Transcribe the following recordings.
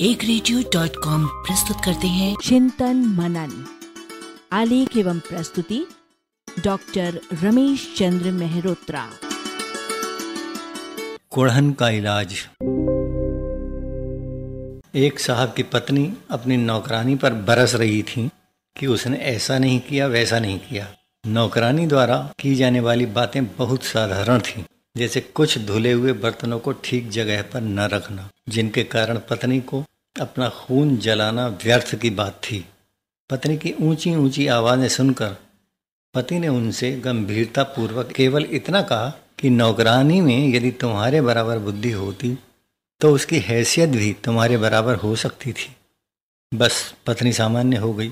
एक radio dot com प्रस्तुत करते हैं। चिंतन मनन आलेख एवं प्रस्तुति डॉक्टर रमेश चंद्र मेहरोत्रा। कुड़हन का इलाज। एक साहब की पत्नी अपनी नौकरानी पर बरस रही थी कि उसने ऐसा नहीं किया वैसा नहीं किया। नौकरानी द्वारा की जाने वाली बातें बहुत साधारण थीं। जैसे कुछ धुले हुए बर्तनों को ठीक जगह पर न रखना, जिनके कारण पत्नी को अपना खून जलाना व्यर्थ की बात थी। पत्नी की ऊँची ऊँची आवाज़ें सुनकर पति ने उनसे गंभीरता पूर्वक केवल इतना कहा कि नौकरानी में यदि तुम्हारे बराबर बुद्धि होती तो उसकी हैसियत भी तुम्हारे बराबर हो सकती थी। बस पत्नी सामान्य हो गई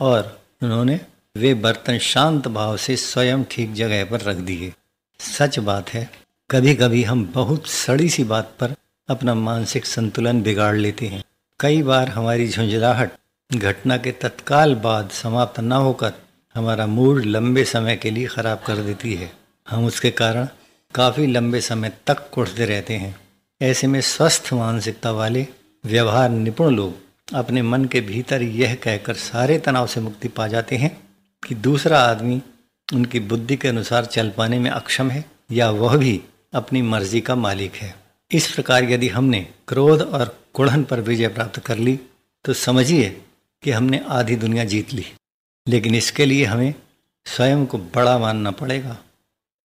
और उन्होंने वे बर्तन शांत भाव से स्वयं ठीक जगह पर रख दिए। सच बात है कभी कभी हम बहुत सड़ी सी बात पर अपना मानसिक संतुलन बिगाड़ लेते हैं। कई बार हमारी झुंझलाहट घटना के तत्काल बाद समाप्त न होकर हमारा मूड लंबे समय के लिए खराब कर देती है। हम उसके कारण काफ़ी लंबे समय तक कुटते रहते हैं। ऐसे में स्वस्थ मानसिकता वाले व्यवहार निपुण लोग अपने मन के भीतर यह कहकर सारे तनाव से मुक्ति पा जाते हैं कि दूसरा आदमी उनकी बुद्धि के अनुसार चल पाने में अक्षम है या वह भी अपनी मर्ज़ी का मालिक है। इस प्रकार यदि हमने क्रोध और कुड़न पर विजय प्राप्त कर ली तो समझिए कि हमने आधी दुनिया जीत ली। लेकिन इसके लिए हमें स्वयं को बड़ा मानना पड़ेगा।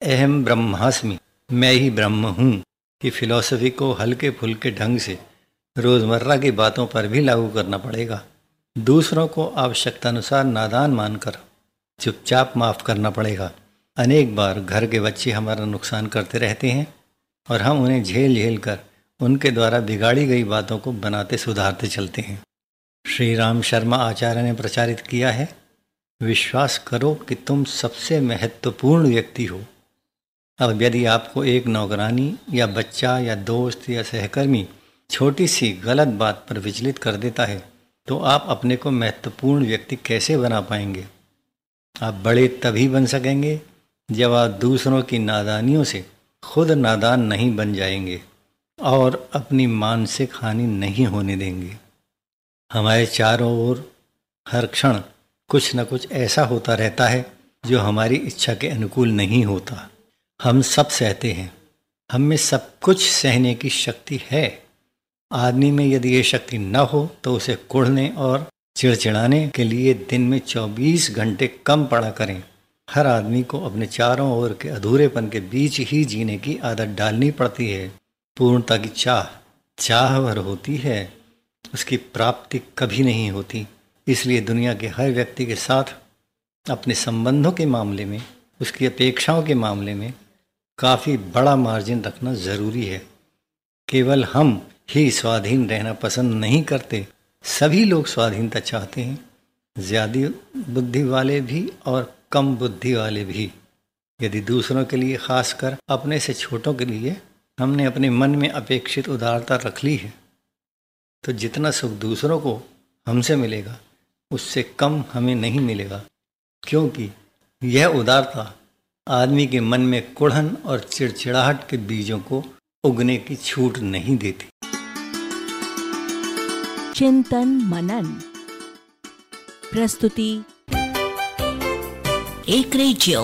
अहम ब्रह्मास्मि, मैं ही ब्रह्म हूँ कि फिलॉसफी को हल्के फुल्के ढंग से रोज़मर्रा की बातों पर भी लागू करना पड़ेगा। दूसरों को आवश्यकता अनुसार नादान मानकर चुपचाप माफ़ करना पड़ेगा। अनेक बार घर के बच्चे हमारा नुकसान करते रहते हैं और हम उन्हें झेल झेल कर उनके द्वारा बिगाड़ी गई बातों को बनाते सुधारते चलते हैं। श्री राम शर्मा आचार्य ने प्रचारित किया है, विश्वास करो कि तुम सबसे महत्वपूर्ण व्यक्ति हो। अब यदि आपको एक नौकरानी या बच्चा या दोस्त या सहकर्मी छोटी सी गलत बात पर विचलित कर देता है तो आप अपने को महत्वपूर्ण व्यक्ति कैसे बना पाएँगे? आप बड़े तभी बन सकेंगे जब आप दूसरों की नादानियों से खुद नादान नहीं बन जाएँगे और अपनी मानसिक हानि नहीं होने देंगे। हमारे चारों ओर हर क्षण कुछ न कुछ ऐसा होता रहता है जो हमारी इच्छा के अनुकूल नहीं होता। हम सब सहते हैं। हम में सब कुछ सहने की शक्ति है। आदमी में यदि ये शक्ति न हो तो उसे कुढ़ने और चिड़चिड़ाने के लिए दिन में 24 घंटे कम पड़ा करें। हर आदमी को अपने चारों ओर के अधूरेपन के बीच ही जीने की आदत डालनी पड़ती है। पूर्णता की चाह चाह भर होती है। उसकी प्राप्ति कभी नहीं होती। इसलिए दुनिया के हर व्यक्ति के साथ अपने संबंधों के मामले में, उसकी अपेक्षाओं के मामले में काफ़ी बड़ा मार्जिन रखना ज़रूरी है। केवल हम ही स्वाधीन रहना पसंद नहीं करते। सभी लोग स्वाधीनता चाहते हैं, ज़्यादा बुद्धि वाले भी और कम बुद्धि वाले भी। यदि दूसरों के लिए, खासकर अपने से छोटों के लिए, हमने अपने मन में अपेक्षित उदारता रख ली है तो जितना सुख दूसरों को हमसे मिलेगा, उससे कम हमें नहीं मिलेगा। क्योंकि यह उदारता आदमी के मन में कुढ़न और चिड़चिड़ाहट के बीजों को उगने की छूट नहीं देती। चिंतन मनन। प्रस्तुति एक रेडियो।